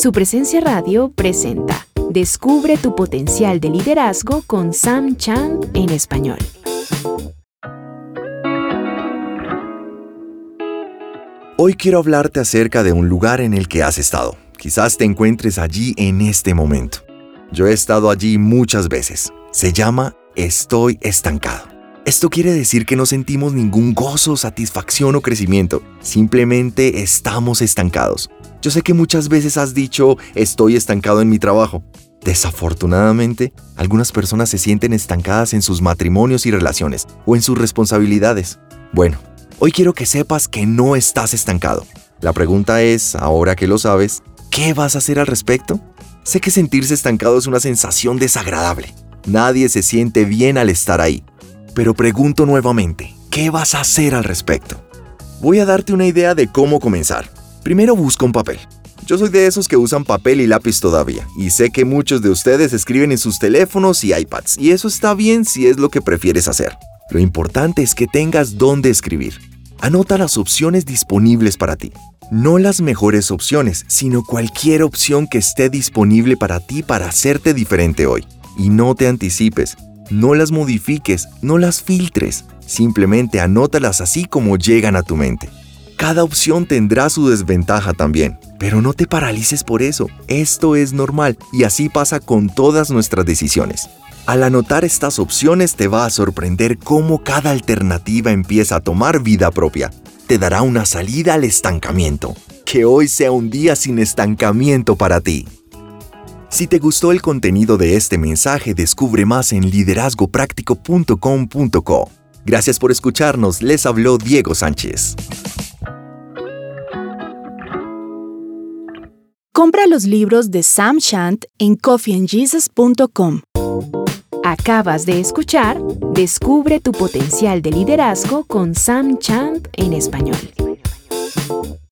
Su presencia radio presenta Descubre tu potencial de liderazgo con Sam Chand en español. Hoy quiero hablarte acerca de un lugar en el que has estado. Quizás te encuentres allí en este momento. Yo he estado allí muchas veces. Se llama Estoy estancado. Esto quiere decir que no sentimos ningún gozo, satisfacción o crecimiento. Simplemente estamos estancados. Yo sé que muchas veces has dicho estoy estancado en mi trabajo. Desafortunadamente, algunas personas se sienten estancadas en sus matrimonios y relaciones o en sus responsabilidades. Bueno, hoy quiero que sepas que no estás estancado. La pregunta es, ahora que lo sabes, ¿qué vas a hacer al respecto? Sé que sentirse estancado es una sensación desagradable. Nadie se siente bien al estar ahí. Pero pregunto nuevamente, ¿qué vas a hacer al respecto? Voy a darte una idea de cómo comenzar. Primero busca un papel. Yo soy de esos que usan papel y lápiz todavía, y sé que muchos de ustedes escriben en sus teléfonos y iPads, y eso está bien si es lo que prefieres hacer. Lo importante es que tengas dónde escribir. Anota las opciones disponibles para ti. No las mejores opciones, sino cualquier opción que esté disponible para ti para hacerte diferente hoy. Y no te anticipes, no las modifiques, no las filtres, simplemente anótalas así como llegan a tu mente. Cada opción tendrá su desventaja también, pero no te paralices por eso, esto es normal y así pasa con todas nuestras decisiones. Al anotar estas opciones te va a sorprender cómo cada alternativa empieza a tomar vida propia. Te dará una salida al estancamiento. Que hoy sea un día sin estancamiento para ti. Si te gustó el contenido de este mensaje, descubre más en liderazgopráctico.com.co. Gracias por escucharnos, les habló Diego Sánchez. Compra los libros de Sam Shant en coffeeandjesus.com. Acabas de escuchar Descubre tu potencial de liderazgo con Sam Chant en español.